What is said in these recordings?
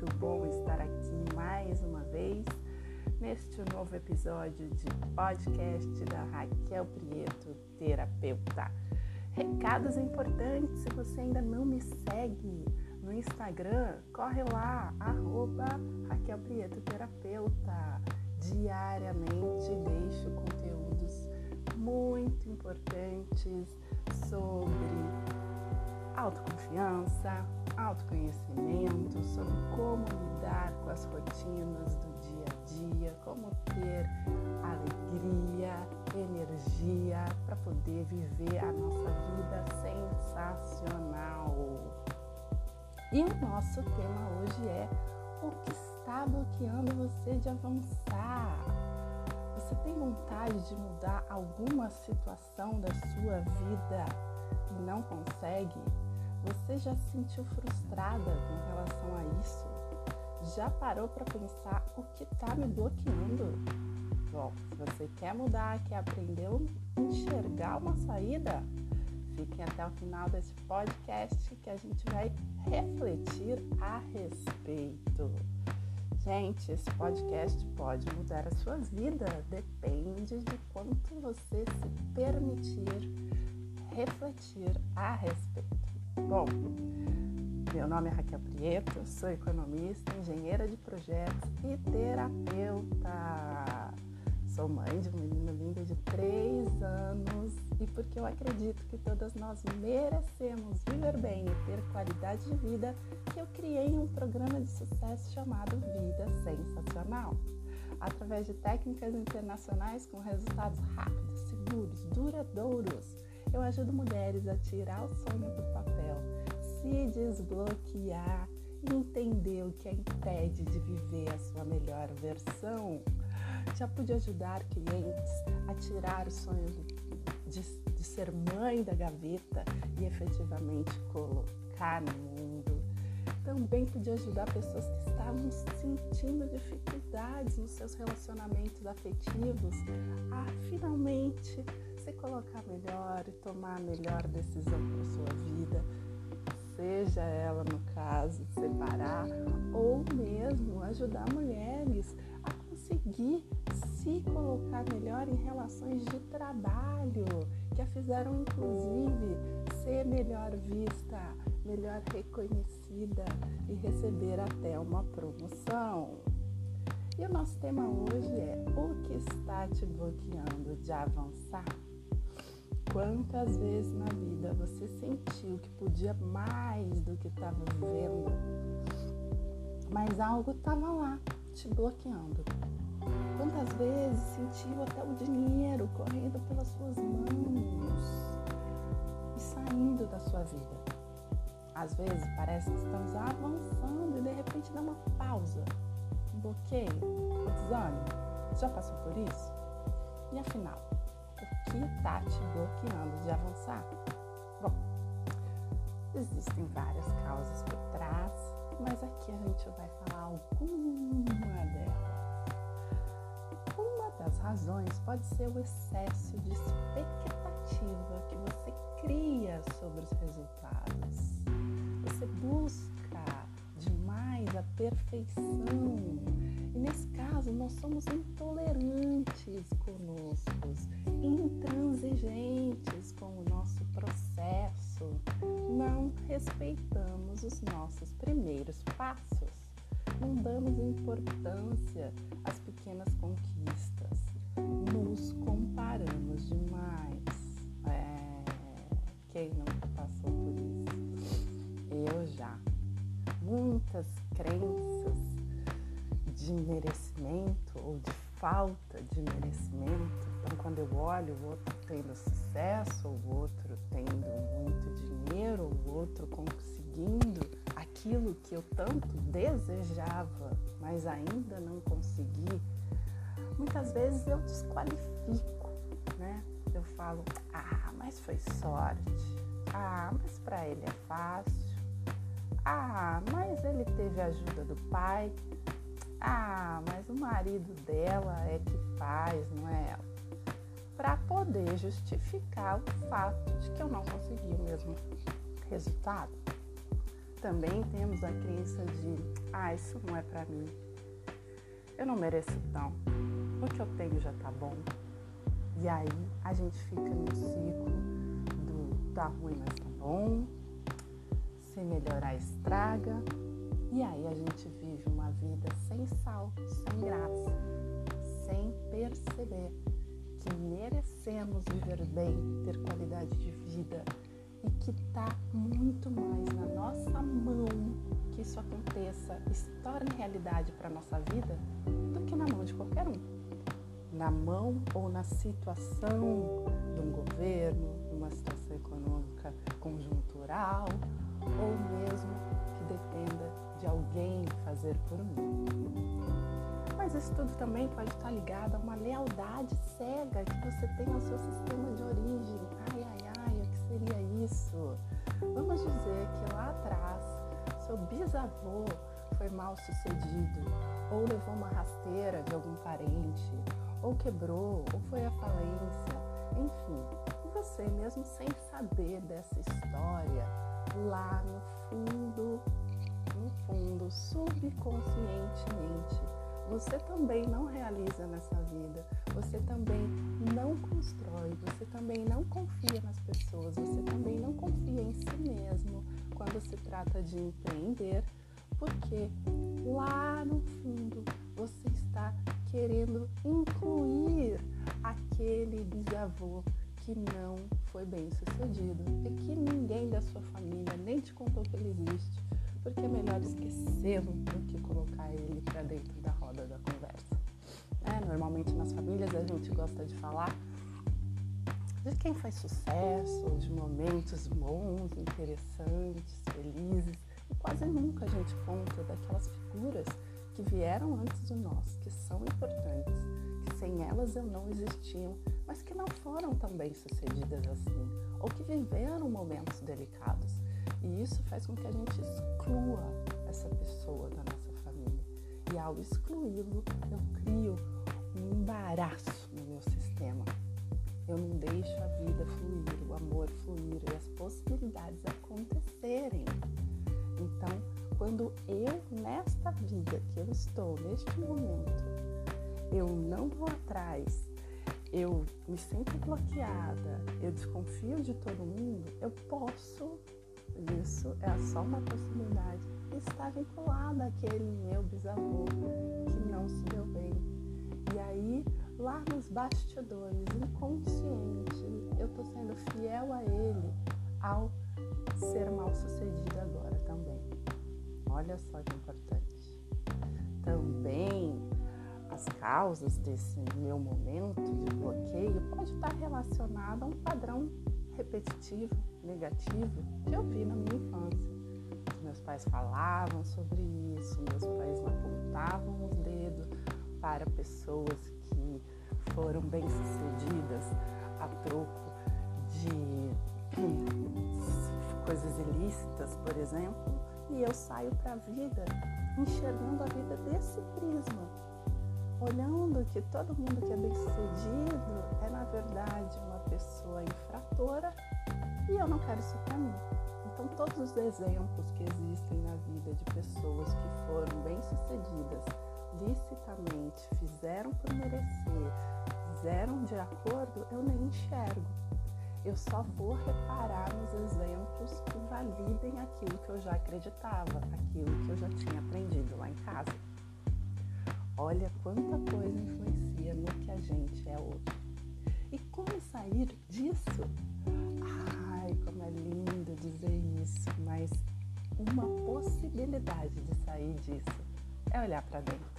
muito bom estar aqui mais uma vez neste novo episódio de podcast da Raquel Prieto, terapeuta. Recados importantes, se você ainda não me segue no Instagram, corre lá, arroba Raquel Prieto Terapeuta. Diariamente deixo conteúdos muito importantes sobre autoconfiança, autoconhecimento, sobre como lidar com as rotinas do dia a dia, como ter alegria, energia para poder viver a nossa vida sensacional. E o nosso tema hoje é o que está bloqueando você de avançar. Você tem vontade de mudar alguma situação da sua vida e não consegue? Você já se sentiu frustrada com relação a isso? Já parou para pensar o que está me bloqueando? Bom, se você quer mudar, quer aprender a enxergar uma saída, fiquem até o final desse podcast que a gente vai refletir a respeito. Gente, esse podcast pode mudar a sua vida, depende de quanto você se permitir refletir a respeito. Bom, meu nome é Raquel Prieto, sou economista, engenheira de projetos e terapeuta. Sou mãe de uma menina linda de 3 anos e porque eu acredito que todas nós merecemos viver bem e ter qualidade de vida, eu criei um programa de sucesso chamado Vida Sensacional. Através de técnicas internacionais com resultados rápidos, seguros, duradouros eu ajudo mulheres a tirar o sonho do papel, se desbloquear, entender o que a impede de viver a sua melhor versão. Já pude ajudar clientes a tirar o sonho de, de ser mãe da gaveta e efetivamente colocar no mundo. Também pude ajudar pessoas que estavam sentindo dificuldades nos seus relacionamentos afetivos a finalmente se colocar melhor e tomar a melhor decisão para sua vida, seja ela no caso separar ou mesmo ajudar mulheres a conseguir se colocar melhor em relações de trabalho, que a fizeram inclusive ser melhor vista, melhor reconhecida e receber até uma promoção. E o nosso tema hoje é o que está te bloqueando de avançar? Quantas vezes na vida você sentiu que podia mais do que estava vivendo, mas algo estava lá te bloqueando? Quantas vezes sentiu até o dinheiro correndo pelas suas mãos e saindo da sua vida? Às vezes parece que estamos avançando e de repente dá uma pausa, um bloqueio, um desânimo. Já passou por isso? E afinal? Está te bloqueando de avançar? Bom, existem várias causas por trás, mas aqui a gente vai falar alguma delas. Uma das razões pode ser o excesso de expectativa que você cria sobre os resultados. Você busca demais a perfeição. E nesse caso, nós somos intolerantes conosco, intransigentes com o nosso processo, não respeitamos os nossos primeiros passos, não damos importância às pequenas conquistas, Muitas crenças de merecimento ou de falta de merecimento então, quando eu olho o outro tendo sucesso, o outro tendo muito dinheiro, o outro conseguindo aquilo que eu tanto desejava, mas ainda não consegui, muitas vezes eu desqualifico, né? Eu falo, ah, mas foi sorte. Ah, mas para ele é fácil. Ah, mas ele teve ajuda do pai. Ah, mas o marido dela é que faz, não é para poder justificar o fato de que eu não consegui o mesmo resultado. também temos a crença de, ah, isso não é para mim. Eu não mereço tão. O que eu tenho já tá bom. E aí a gente fica no ciclo do tá ruim, mas tá bom. Se melhorar, estraga. E aí a gente vive uma vida sem sal, sem graça, sem perceber que merecemos viver bem, ter qualidade de vida e que está muito mais na nossa mão que isso aconteça e se torne realidade para nossa vida do que na mão de qualquer um. Na mão ou na situação de um governo, uma situação econômica conjuntural fazer por mim. Mas isso tudo também pode estar ligado a uma lealdade cega que você tem ao seu sistema de origem. Ai, ai, ai, o que seria isso? Vamos dizer que lá atrás seu bisavô foi mal sucedido, ou levou uma rasteira de algum parente, ou quebrou, ou foi à falência, enfim. E você, mesmo sem saber dessa história, lá no fundo, no fundo, subconscientemente, você também não realiza nessa vida, você também não constrói, você também não confia nas pessoas, você também não confia em si mesmo quando se trata de empreender, porque lá no fundo você está querendo incluir aquele bisavô que não foi bem sucedido e que ninguém da sua família nem te contou que ele existe, porque é melhor esquecê-lo do que colocar ele para dentro da roda da conversa. É, normalmente nas famílias a gente gosta de falar de quem faz sucesso, de momentos bons, interessantes, felizes, e quase nunca a gente conta daquelas figuras que vieram antes de nós, que são importantes, que sem elas eu não existiam, mas que não foram tão bem sucedidas assim, ou que viveram momentos delicados. E isso faz com que a gente exclua essa pessoa da nossa família. E ao excluí-lo, eu crio um embaraço no meu sistema. Eu não deixo a vida fluir, o amor fluir e as possibilidades acontecerem. Então, quando eu, nesta vida que eu estou, neste momento, eu não vou atrás, eu me sinto bloqueada, eu desconfio de todo mundo, eu posso, isso é só uma possibilidade, estar vinculada àquele meu bisavô que não se deu bem. E aí, lá nos bastidores, inconsciente, eu estou sendo fiel a ele ao ser mal sucedida agora também. Olha só que importante. Também as causas desse meu momento de bloqueio pode estar relacionado a um padrão repetitivo, negativo que eu vi na minha infância. Meus pais falavam sobre isso, meus pais apontavam os dedos para pessoas que foram bem-sucedidas a troco de coisas ilícitas, por exemplo, e eu saio para a vida enxergando a vida desse prisma, olhando que todo mundo que é bem-sucedido é na verdade uma pessoa infratora e eu não quero isso para mim. Então, todos os exemplos que existem na vida de pessoas que foram bem-sucedidas licitamente, fizeram por merecer, fizeram de acordo, eu nem enxergo eu só vou reparar nos exemplos que validem aquilo que eu já acreditava, aquilo que eu já tinha aprendido lá em casa. Olha quanta coisa influencia no que a gente é hoje. E como sair disso? Ai, como é lindo dizer isso, mas uma possibilidade de sair disso é olhar para dentro.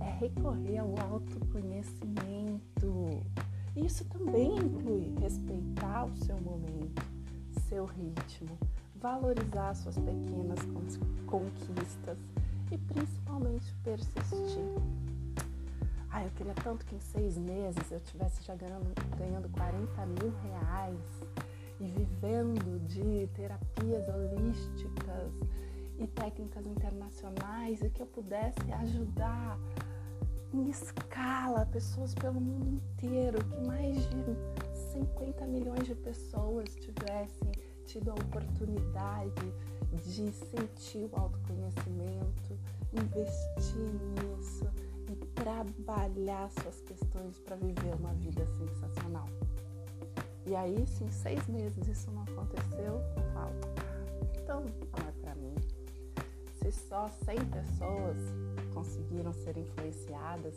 É recorrer ao autoconhecimento isso também inclui respeitar o seu momento, seu ritmo, valorizar suas pequenas conquistas e principalmente persistir. Ah, eu queria tanto que em seis meses eu tivesse já ganhando, ganhando 40 mil reais e vivendo de terapias holísticas e técnicas internacionais e que eu pudesse ajudar em escala, pessoas pelo mundo inteiro, que mais de 50 milhões de pessoas tivessem tido a oportunidade de sentir o autoconhecimento, investir nisso e trabalhar suas questões para viver uma vida sensacional. E aí, se em seis meses isso não aconteceu, eu falo, então não é para mim. Se só 100 pessoas conseguiram ser influenciadas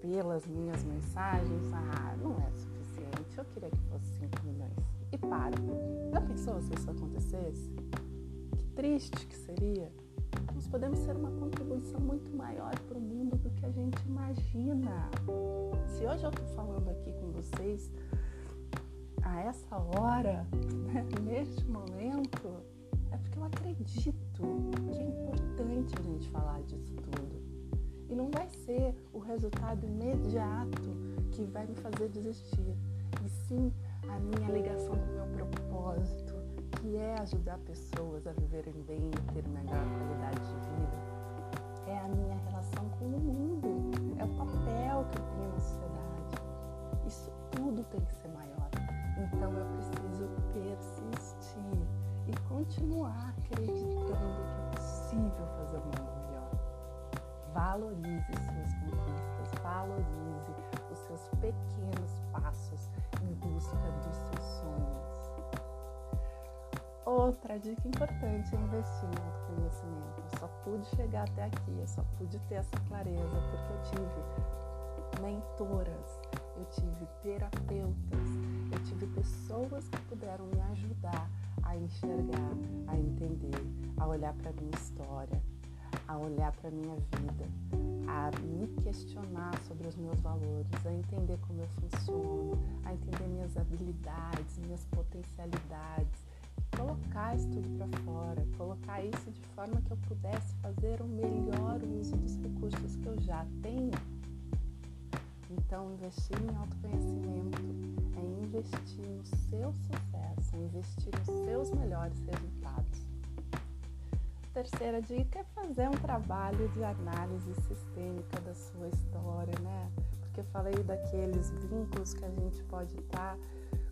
pelas minhas mensagens, ah, não é suficiente. Eu queria que fosse 5 milhões. E para. Já pensou se isso acontecesse? Que triste que seria. Nós podemos ser uma contribuição muito maior para o mundo do que a gente imagina. Se hoje eu estou falando aqui com vocês essa hora, né, neste momento, é porque eu acredito que é importante a gente falar disso tudo. E não vai ser o resultado imediato que vai me fazer desistir, e sim a minha ligação com o meu propósito, que é ajudar pessoas a viverem bem e ter melhor qualidade de vida. É a minha relação com o mundo, é o papel que eu tenho na sociedade. Isso tudo tem que ser. Então eu preciso persistir e continuar acreditando que é possível fazer o mundo melhor. Valorize suas conquistas, valorize os seus pequenos passos em busca dos seus sonhos. Outra dica importante é investir no autoconhecimento. Eu só pude chegar até aqui, eu só pude ter essa clareza porque eu tive mentoras, eu tive terapeutas, pessoas que puderam me ajudar a enxergar, a entender, a olhar para minha história, a olhar para minha vida, a me questionar sobre os meus valores, a entender como eu funciono, a entender minhas habilidades, minhas potencialidades, colocar isso tudo para fora, colocar isso de forma que eu pudesse fazer o melhor uso dos recursos que eu já tenho. Então, investir em autoconhecimento investir no seu sucesso, é investir nos seus melhores resultados terceira dica é fazer um trabalho de análise sistêmica da sua história, né? Porque eu falei daqueles vínculos que a gente pode estar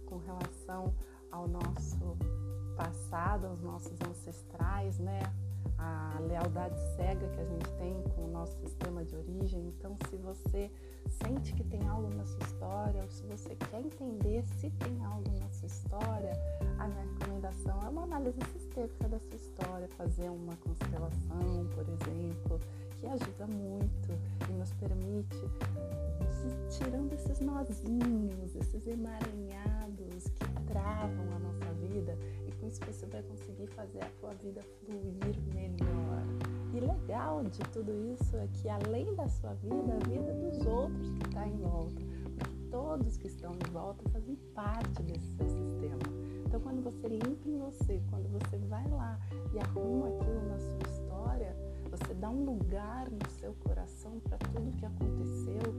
com relação ao nosso passado, aos nossos ancestrais, né? A lealdade cega que a gente tem com o nosso sistema de origem. Então, se você sente que tem algo na sua história, ou se você quer entender se tem algo na sua história, a minha recomendação é uma análise sistêmica da sua história, fazer uma constelação, por exemplo, que ajuda muito e nos permite tirando esses nozinhos, esses emaranhados que travam a nossa vida isso você vai conseguir fazer a tua vida fluir melhor. E legal de tudo isso é que além da sua vida, a vida dos outros que está em volta, porque todos que estão em volta fazem parte desse seu sistema. Então, quando você limpa em você, quando você vai lá e arruma aquilo na sua história, você dá um lugar no seu coração para tudo que aconteceu,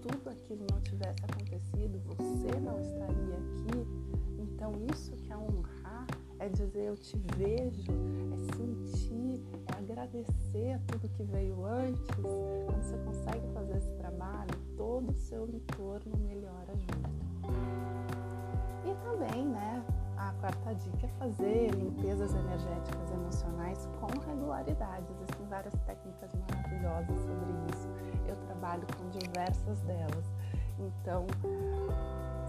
tudo aquilo não tivesse acontecido, você não estaria aqui. Então, isso que é honrar, é dizer eu te vejo, é sentir, é agradecer a tudo que veio antes. Quando você consegue fazer esse trabalho, todo o seu entorno melhora junto. E também, né, a quarta dica é fazer limpezas energéticas emocionais com regularidade. Existem várias técnicas maravilhosas sobre trabalho com diversas delas. Então,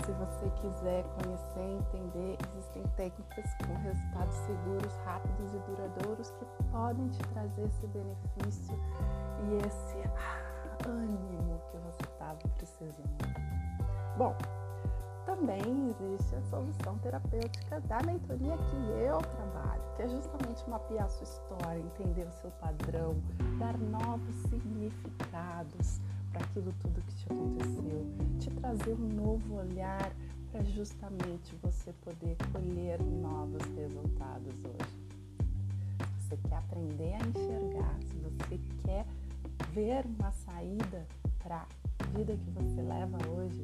se você quiser conhecer, entender, existem técnicas com resultados seguros, rápidos e duradouros que podem te trazer esse benefício e esse ânimo que você estava precisando. Bom, também existe a solução terapêutica da mentoria que eu trabalho, que é justamente mapear sua história, entender o seu padrão, dar novos significados para aquilo tudo que te aconteceu, te trazer um novo olhar para justamente você poder colher novos resultados hoje. Se você quer aprender a enxergar, se você quer ver uma saída para a vida que você leva hoje,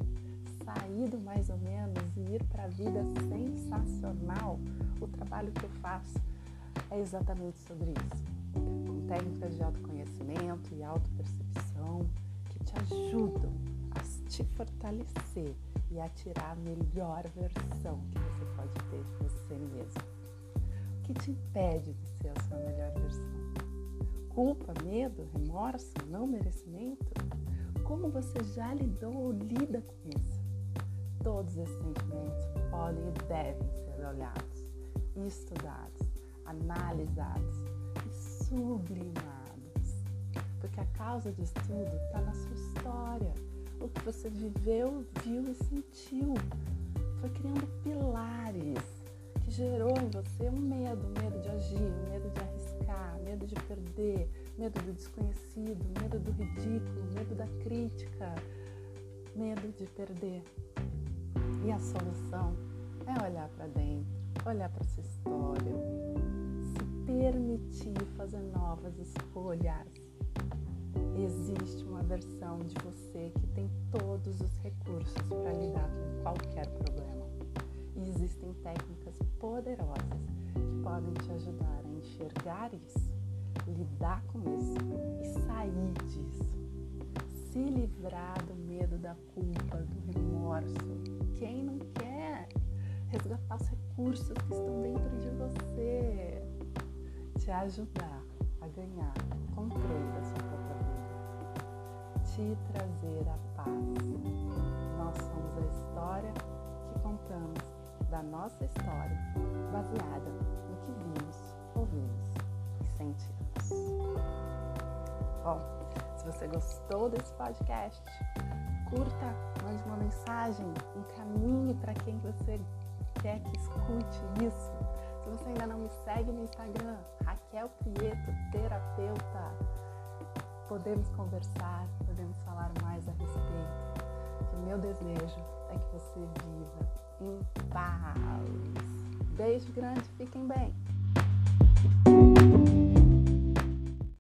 sair do mais ou menos e ir para a vida sensacional, o trabalho que eu faço é exatamente sobre isso. Com técnicas de autoconhecimento e autopercepção te ajudam a te fortalecer e a tirar a melhor versão que você pode ter de você mesmo. O que te impede de ser a sua melhor versão? Culpa, medo, remorso, não merecimento? Como você já lidou ou lida com isso? Todos esses sentimentos podem e devem ser olhados, estudados, analisados e sublimados. Porque a causa disso tudo está na sua história. O que você viveu, viu e sentiu. Foi criando pilares que gerou em você um medo, medo de agir, medo de arriscar, medo de perder, medo do desconhecido, medo do ridículo, medo da crítica, medo de perder. E a solução é olhar para dentro, olhar para sua história, se permitir fazer novas escolhas. Existe uma versão de você que tem todos os recursos para lidar com qualquer problema. E existem técnicas poderosas que podem te ajudar a enxergar isso, lidar com isso e sair disso. Se livrar do medo da culpa, do remorso. Quem não quer resgatar os recursos que estão dentro de você? Te ajudar a ganhar controle da sua. Te trazer a paz. Nós somos a história que contamos da nossa história, baseada no que vimos, ouvimos e sentimos. Bom, se você gostou desse podcast, curta, mande uma mensagem, encaminhe para quem você quer que escute isso. Se você ainda não me segue no Instagram, Raquel Prieto, terapeuta, podemos conversar, podemos falar mais a respeito. Que o meu desejo é que você viva em paz. Beijo grande, fiquem bem.